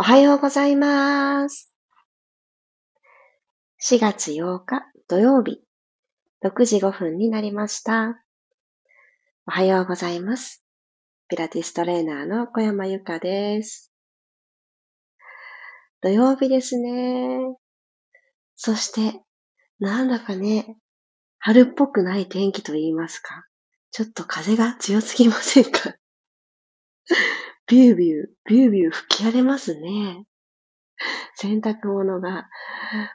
おはようございます。4月8日土曜日、6時5分になりました。おはようございます。ピラティストレーナーの小山由かです。土曜日ですね。そして、なんだかね、春っぽくない天気と言いますか。ちょっと風が強すぎませんか？ビュービュー、ビュービュー吹き荒れますね。洗濯物が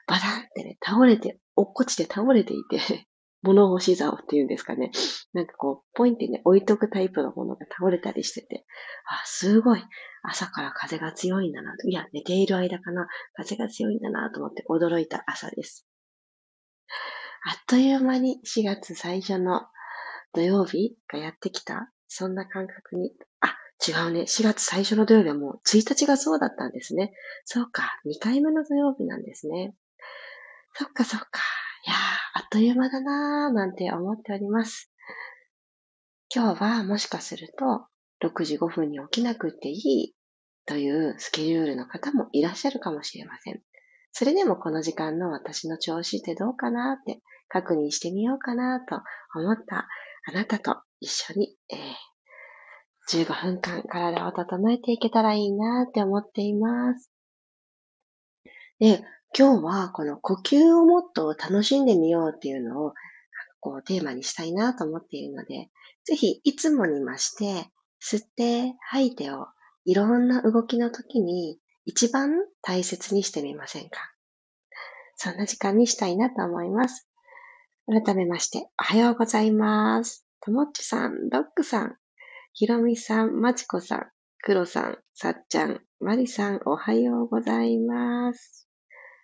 バタンってね、倒れて、落っこちて倒れていて、物干し竿っていうんですかね。なんかこう、ポインってね、置いとくタイプのものが倒れたりしてて、あ、すごい、朝から風が強いんだなと。いや、寝ている間かな、風が強いんだなと思って驚いた朝です。あっという間に4月最初の土曜日がやってきた、そんな感覚に、あ、違うね。4月最初の土曜日はもう1日がそうだったんですね。そうか。2回目の土曜日なんですね。そっかそっか。いやー、あっという間だなーなんて思っております。今日はもしかすると6時5分に起きなくていいというスケジュールの方もいらっしゃるかもしれません。それでもこの時間の私の調子ってどうかなって確認してみようかなと思ったあなたと一緒に、えー、15分間体を整えていけたらいいなって思っています。で、今日はこの呼吸をもっと楽しんでみようっていうのをこうテーマにしたいなと思っているので、ぜひいつもに増して吸って吐いてをいろんな動きの時に一番大切にしてみませんか？そんな時間にしたいなと思います。改めまして、おはようございます。ともっちさん、ドックさん、ひろみさん、まちこさん、くろさん、さっちゃん、まりさん、おはようございます。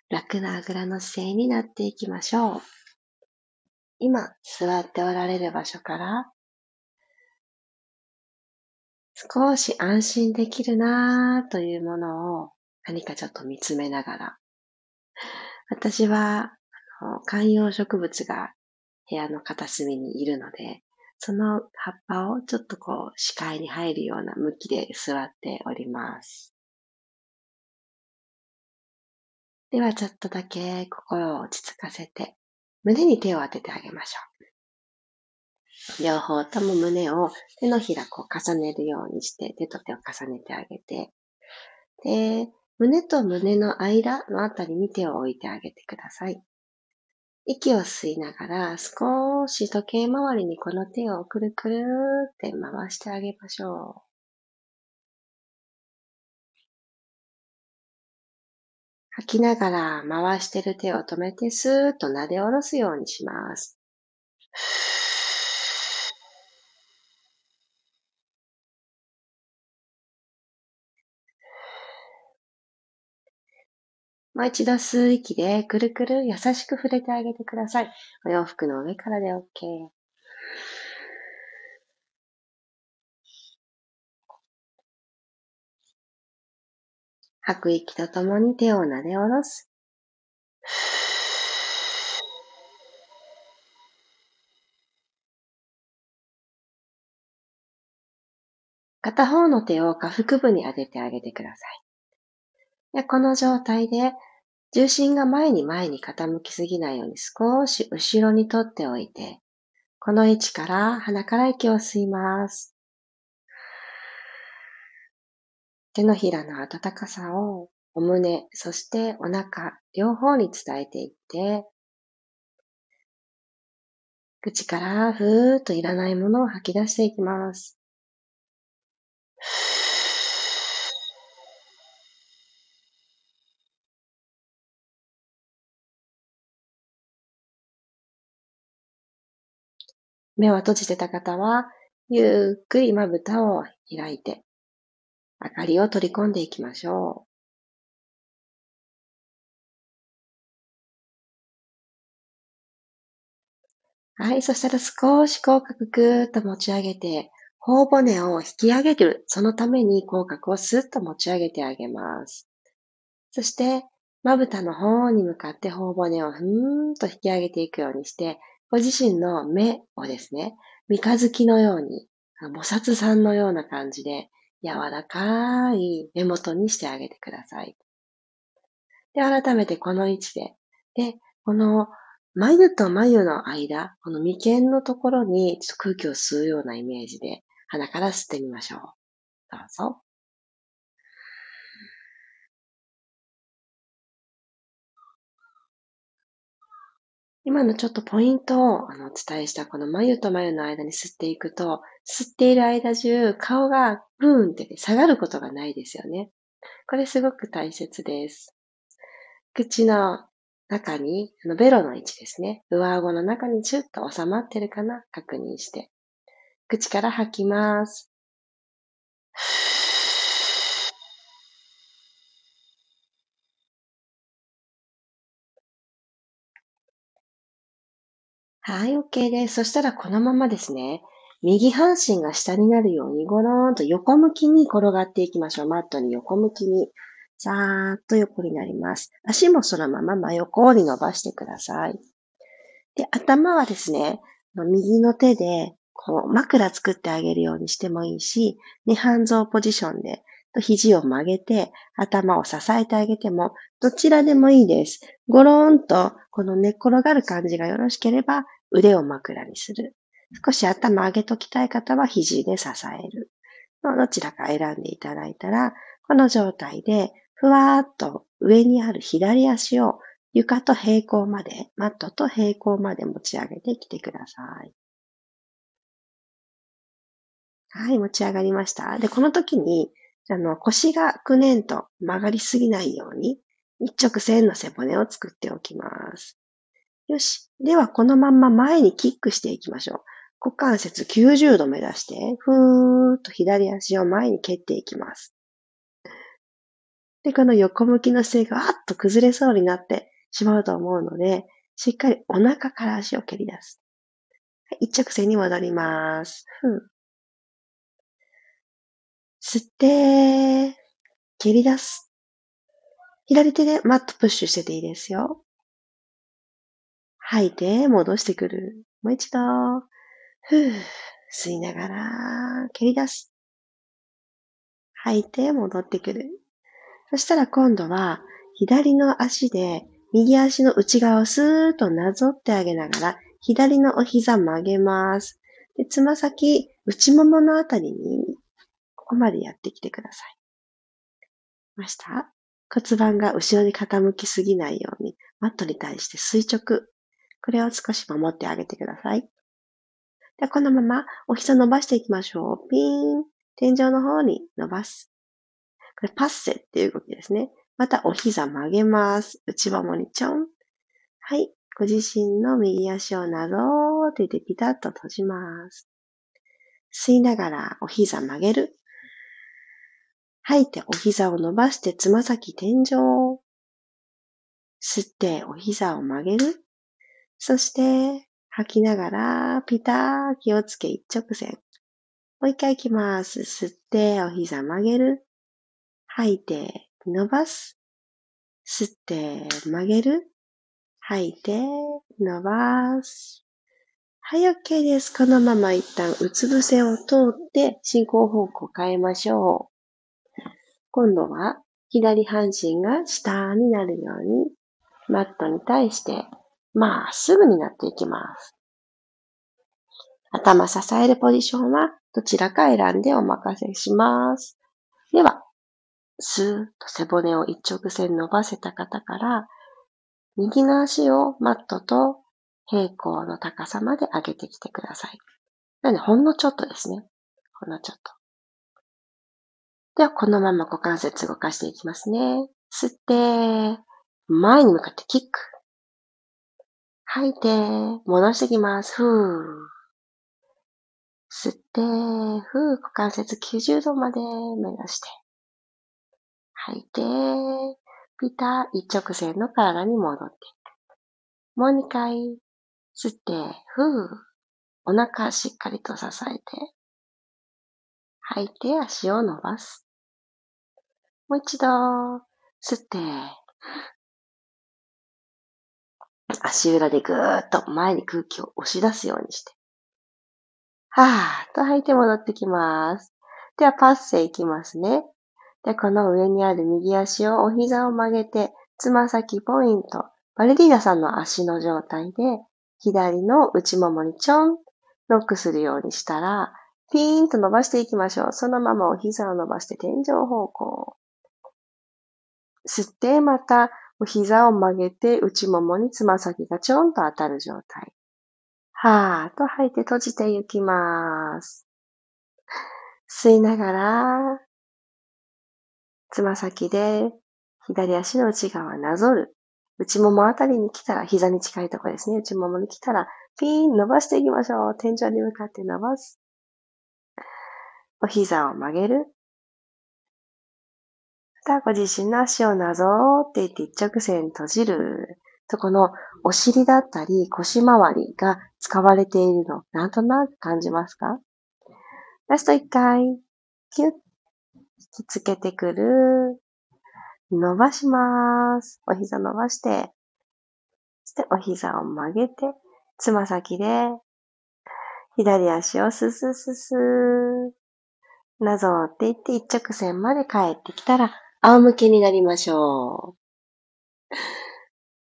楽なあぐらの姿勢になっていきましょう。今、座っておられる場所から、少し安心できるなぁというものを何かちょっと見つめながら、私は観葉植物が部屋の片隅にいるので、その葉っぱをちょっとこう視界に入るような向きで座っております。ではちょっとだけ心を落ち着かせて、胸に手を当ててあげましょう。両方とも胸を手のひらこう重ねるようにして手と手を重ねてあげて、で、胸と胸の間のあたりに手を置いてあげてください。息を吸いながら少し時計回りにこの手をくるくるって回してあげましょう。吐きながら回してる手を止めてスーッと撫で下ろすようにします。もう一度吸う息でくるくる優しく触れてあげてください。お洋服の上からで OK。吐く息とともに手を撫で下ろす。片方の手を下腹部に当ててあげてください。でこの状態で重心が前に前に傾きすぎないように少し後ろに取っておいて、この位置から鼻から息を吸います。手のひらの温かさをお胸、そしてお腹、両方に伝えていって、口からふーっといらないものを吐き出していきます。目を閉じてた方は、ゆっくりまぶたを開いて、明かりを取り込んでいきましょう。はい。そしたら少し口角ぐーっと持ち上げて、頬骨を引き上げる。そのために口角をスッと持ち上げてあげます。そして、まぶたの方に向かって頬骨をふーんと引き上げていくようにして、ご自身の目をですね、三日月のように、菩薩さんのような感じで柔らかい目元にしてあげてください。で、改めてこの位置で。で、この眉と眉の間、この眉間のところにちょっと空気を吸うようなイメージで鼻から吸ってみましょう。どうぞ。今のちょっとポイントをあのお伝えしたこの眉と眉の間に吸っていくと、吸っている間中顔がブーンって下がることがないですよね。これすごく大切です。口の中に、あのベロの位置ですね。上顎の中にチュッと収まってるかな確認して。口から吐きます。はい、OK です。そしたらこのままですね、右半身が下になるようにゴローンと横向きに転がっていきましょう。マットに横向きに。さーっと横になります。足もそのまま真横に伸ばしてください。で、頭はですね、右の手でこう枕作ってあげるようにしてもいいし、二半蔵ポジションで肘を曲げて頭を支えてあげてもどちらでもいいです。ゴローンとこの寝っ転がる感じがよろしければ腕を枕にする。少し頭上げときたい方は肘で支える。どちらか選んでいただいたら、この状態でふわーっと上にある左足を床と平行まで、マットと平行まで持ち上げてきてください。はい、持ち上がりました。で、この時に、あの、腰がくねんと曲がりすぎないように、一直線の背骨を作っておきます。よし。では、このまんま前にキックしていきましょう。股関節90度目指して、ふーっと左足を前に蹴っていきます。で、この横向きの姿勢があっと崩れそうになってしまうと思うので、しっかりお腹から足を蹴り出す。一直線に戻ります。ふう吸って、蹴り出す。左手でマットプッシュしてていいですよ。吐いて、戻してくる。もう一度。ふう吸いながら、蹴り出す。吐いて、戻ってくる。そしたら今度は左の足で右足の内側をスーッとなぞってあげながら左のお膝曲げます。で、つま先、内もものあたりにここまでやってきてください。ました？骨盤が後ろに傾きすぎないようにマットに対して垂直。これを少し守ってあげてください。でこのままお膝伸ばしていきましょう。ピーン。天井の方に伸ばす。これパッセっていう動きですね。またお膝曲げます。内ももにちょん。はい。ご自身の右足をなぞーっててピタッと閉じます。吸いながらお膝曲げる。吐いてお膝を伸ばしてつま先天井。吸ってお膝を曲げる。そして吐きながらピター気をつけ一直線。もう一回いきます。吸ってお膝曲げる。吐いて伸ばす。吸って曲げる。吐いて伸ばす。はい、OK です。このまま一旦うつ伏せを通って進行方向変えましょう。今度は左半身が下になるようにマットに対してまっすぐになっていきます。頭支えるポジションはどちらか選んでお任せします。では、スーッと背骨を一直線伸ばせた方から、右の足をマットと平行の高さまで上げてきてください。なので、ほんのちょっとですね。ほんのちょっと。では、このまま股関節動かしていきますね。吸って、前に向かってキック。吐いて、戻してきます。ふー。吸って、ふー、股関節90度まで目指して。吐いて、ピタ一直線の体に戻って。もう二回、吸って、ふう。お腹しっかりと支えて、吐いて足を伸ばす。もう一度、吸って、足裏でぐーっと前に空気を押し出すようにして、はーっと吐いて戻ってきます。では、パッセいきますね。で、この上にある右足をお膝を曲げて、つま先ポイント。バレリーナさんの足の状態で、左の内ももにちょん、ロックするようにしたら、ピーンと伸ばしていきましょう。そのままお膝を伸ばして天井方向。吸って、また、お膝を曲げて、内ももにつま先がちょんと当たる状態。はーっと吐いて閉じていきます。吸いながら、つま先で左足の内側なぞる。内ももあたりに来たら、膝に近いところですね。内ももに来たら、ピーン伸ばしていきましょう。天井に向かって伸ばす。お膝を曲げる。また、ご自身の足をなぞっていって一直線閉じる。と、このお尻だったり腰回りが使われているの、なんとなく感じますか？ラスト一回、キュッ、引きつけてくる。伸ばします。お膝伸ばして、そしてお膝を曲げて、つま先で、左足をススススなぞっていって一直線まで帰ってきたら、仰向けになりましょう。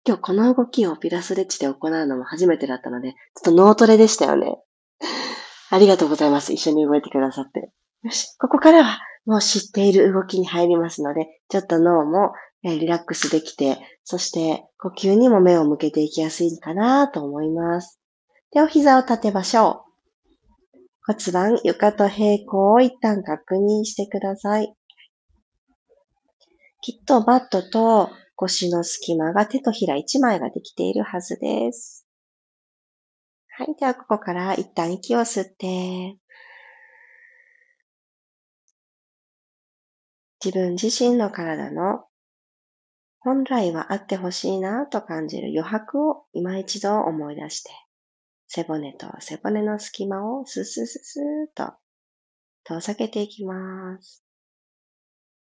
今日この動きをピラスレッチで行うのも初めてだったので、ちょっと脳トレでしたよね。ありがとうございます。一緒に動いてくださって。よし、ここからはもう知っている動きに入りますので、ちょっと脳もリラックスできて、そして呼吸にも目を向けていきやすいかなと思います。で、お膝を立てましょう。骨盤、床と平行を一旦確認してください。きっとバットと腰の隙間が手とひら一枚ができているはずです。はい。では、ここから一旦息を吸って、自分自身の体の本来はあってほしいなと感じる余白を今一度思い出して、背骨と背骨の隙間をススススーと遠ざけていきます。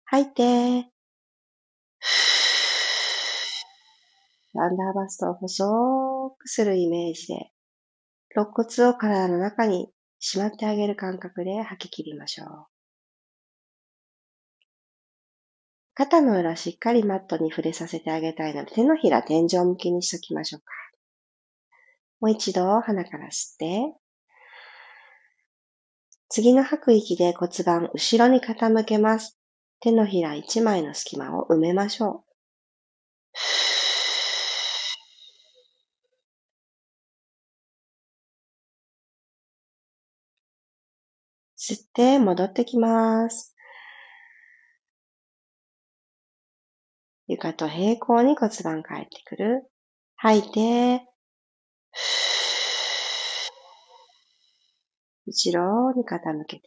吐いて、アンダーバストを細くするイメージで、肋骨を体の中にしまってあげる感覚で吐き切りましょう。肩の裏しっかりマットに触れさせてあげたいので、手のひら天井向きにしときましょうか。もう一度鼻から吸って、次の吐く息で骨盤後ろに傾けます。手のひら一枚の隙間を埋めましょう。吸って戻ってきます。床と平行に骨盤返ってくる。吐いて、後ろに傾けて。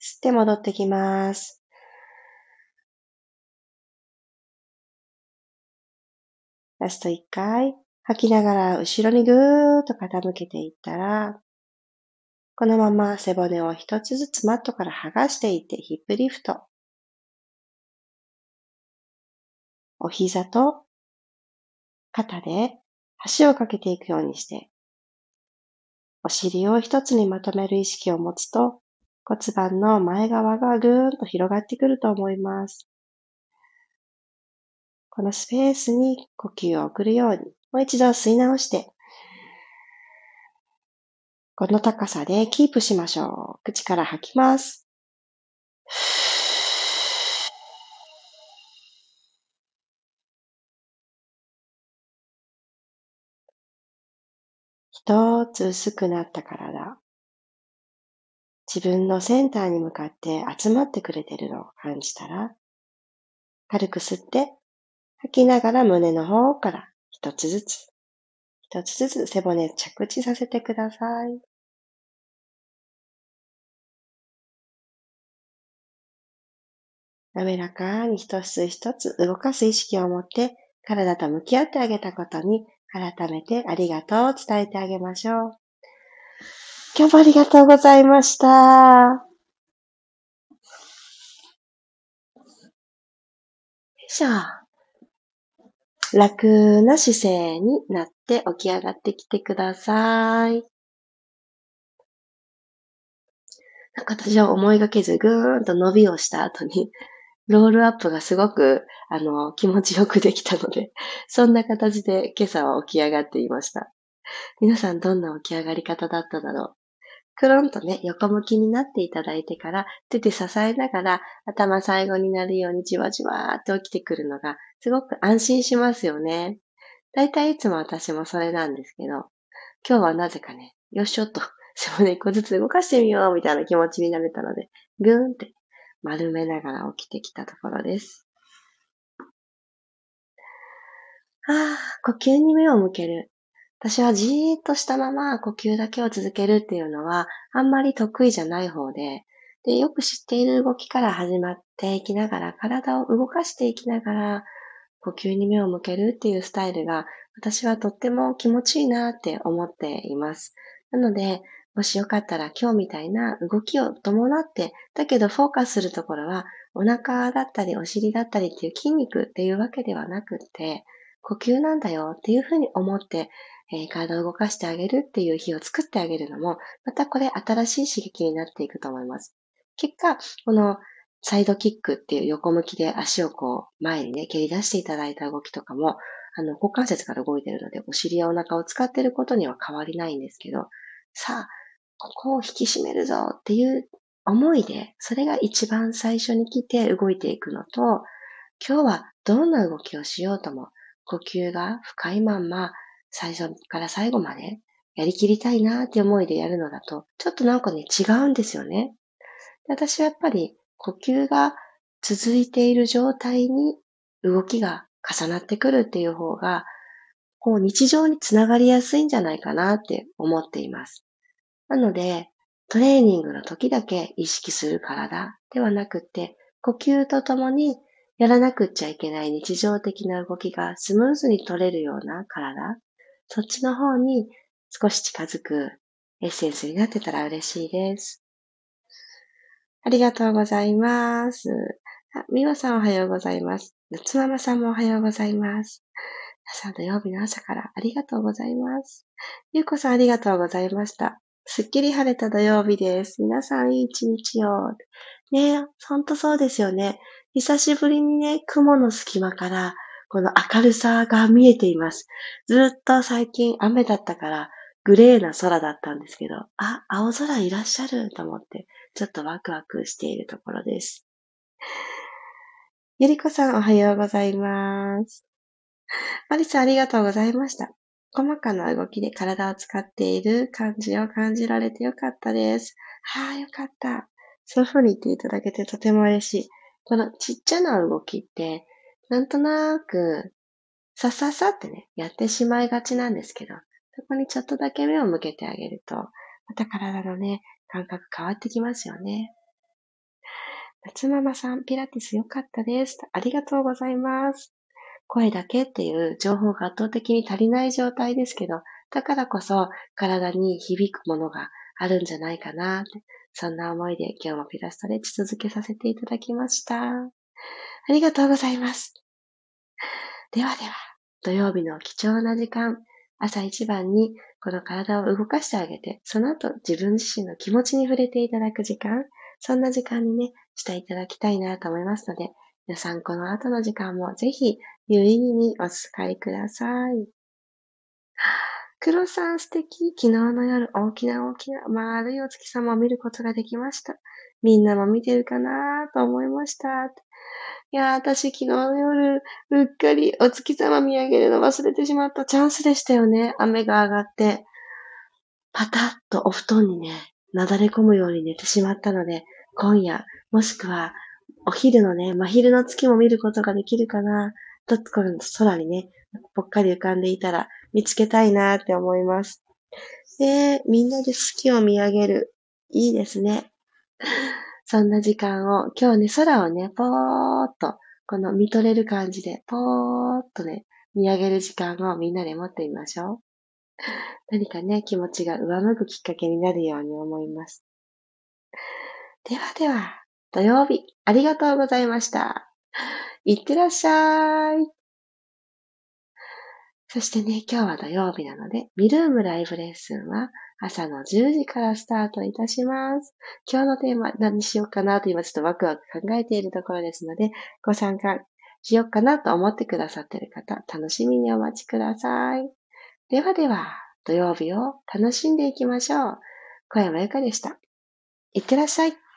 吸って戻ってきます。ラスト1回。吐きながら後ろにぐーっと傾けていったら、このまま背骨を一つずつマットから剥がしていってヒップリフト。お膝と肩で橋をかけていくようにして、お尻を一つにまとめる意識を持つと骨盤の前側がぐーんと広がってくると思います。このスペースに呼吸を送るように、もう一度吸い直して、この高さでキープしましょう。口から吐きます。一つ薄くなった体。自分のセンターに向かって集まってくれてるのを感じたら、軽く吸って吐きながら胸の方から一つずつ、一つずつ背骨着地させてください。滑らかに一つ一つ動かす意識を持って体と向き合ってあげたことに改めてありがとうを伝えてあげましょう。今日もありがとうございました。よいしょ。楽な姿勢になって起き上がってきてください。なんか私は思いがけずぐーんと伸びをした後に、ロールアップがすごく、あの、気持ちよくできたので、そんな形で今朝は起き上がっていました。皆さんどんな起き上がり方だっただろうくるんとね、横向きになっていただいてから、手で支えながら頭最後になるようにじわじわーって起きてくるのが、すごく安心しますよね。だいたいいつも私もそれなんですけど、今日はなぜかね、よっしょっと、背骨一個ずつ動かしてみようみたいな気持ちになれたので、ぐーんって丸めながら起きてきたところです。ああ、呼吸に目を向ける。私はじーっとしたまま呼吸だけを続けるっていうのはあんまり得意じゃない方で、で、よく知っている動きから始まっていきながら、体を動かしていきながら、呼吸に目を向けるっていうスタイルが、私はとっても気持ちいいなって思っています。なので、もしよかったら今日みたいな動きを伴って、だけどフォーカスするところは、お腹だったりお尻だったりっていう筋肉っていうわけではなくて、呼吸なんだよっていうふうに思ってえー、体を動かしてあげるっていう日を作ってあげるのも、またこれ新しい刺激になっていくと思います。結果、このサイドキックっていう横向きで足をこう前にね、蹴り出していただいた動きとかも、あの、股関節から動いているので、お尻やお腹を使っていることには変わりないんですけど、さあ、ここを引き締めるぞっていう思いで、それが一番最初に来て動いていくのと、今日はどんな動きをしようとも、呼吸が深いまんま最初から最後までやりきりたいなって思いでやるのだと、ちょっとなんかね、違うんですよね。私はやっぱり呼吸が続いている状態に動きが重なってくるっていう方が、こう日常につながりやすいんじゃないかなって思っています。なので、トレーニングの時だけ意識する体ではなくて、呼吸とともにやらなくっちゃいけない日常的な動きがスムーズに取れるような体そっちの方に少し近づくエッセンスになってたら嬉しいです。ありがとうございます。あ、みわさんおはようございます。ぬつままさんもおはようございます。皆さん土曜日の朝からありがとうございます。ゆうこさんありがとうございました。すっきり晴れた土曜日です。皆さんいい一日を。ねえ、ほんとそうですよね。久しぶりにね、雲の隙間からこの明るさが見えています。ずっと最近雨だったからグレーな空だったんですけど、あ、青空いらっしゃると思って、ちょっとワクワクしているところです。ゆりこさんおはようございます。マリさんありがとうございました。細かな動きで体を使っている感じを感じられてよかったです。はあ、よかった。そういうふうに言っていただけてとても嬉しい。このちっちゃな動きってなんとなく、さささってね、やってしまいがちなんですけど、そこにちょっとだけ目を向けてあげると、また体のね、感覚変わってきますよね。夏ママさん、ピラティス良かったです。ありがとうございます。声だけっていう情報が圧倒的に足りない状態ですけど、だからこそ体に響くものがあるんじゃないかなって、そんな思いで今日もピラストレッチ続けさせていただきました。ありがとうございます。ではでは、土曜日の貴重な時間、朝一番にこの体を動かしてあげて、その後自分自身の気持ちに触れていただく時間、そんな時間にね、していただきたいなと思いますので、皆さんこの後の時間もぜひ有意義にお使いください。黒さん素敵。昨日の夜大きな大きな丸いお月様を見ることができました。みんなも見てるかなと思いました。いや私昨日の夜、うっかりお月様見上げるの忘れてしまったチャンスでしたよね。雨が上がって、パタッとお布団にね、なだれ込むように寝てしまったので、今夜、もしくは、お昼のね、真昼の月も見ることができるかな。とこの空にね、ぽっかり浮かんでいたら見つけたいなって思います。で、みんなで月を見上げる。いいですね。そんな時間を、今日ね、空をね、ぽーっと、この見とれる感じで、ぽーっとね、見上げる時間をみんなで持ってみましょう。何かね、気持ちが上向くきっかけになるように思います。ではでは、土曜日、ありがとうございました。いってらっしゃい。そしてね、今日は土曜日なので、ミルームライブレッスンは朝の10時からスタートいたします。今日のテーマ何しようかなと今ちょっとワクワク考えているところですので、ご参加しようかなと思ってくださっている方、楽しみにお待ちください。ではでは、土曜日を楽しんでいきましょう。小山由かでした。いってらっしゃい。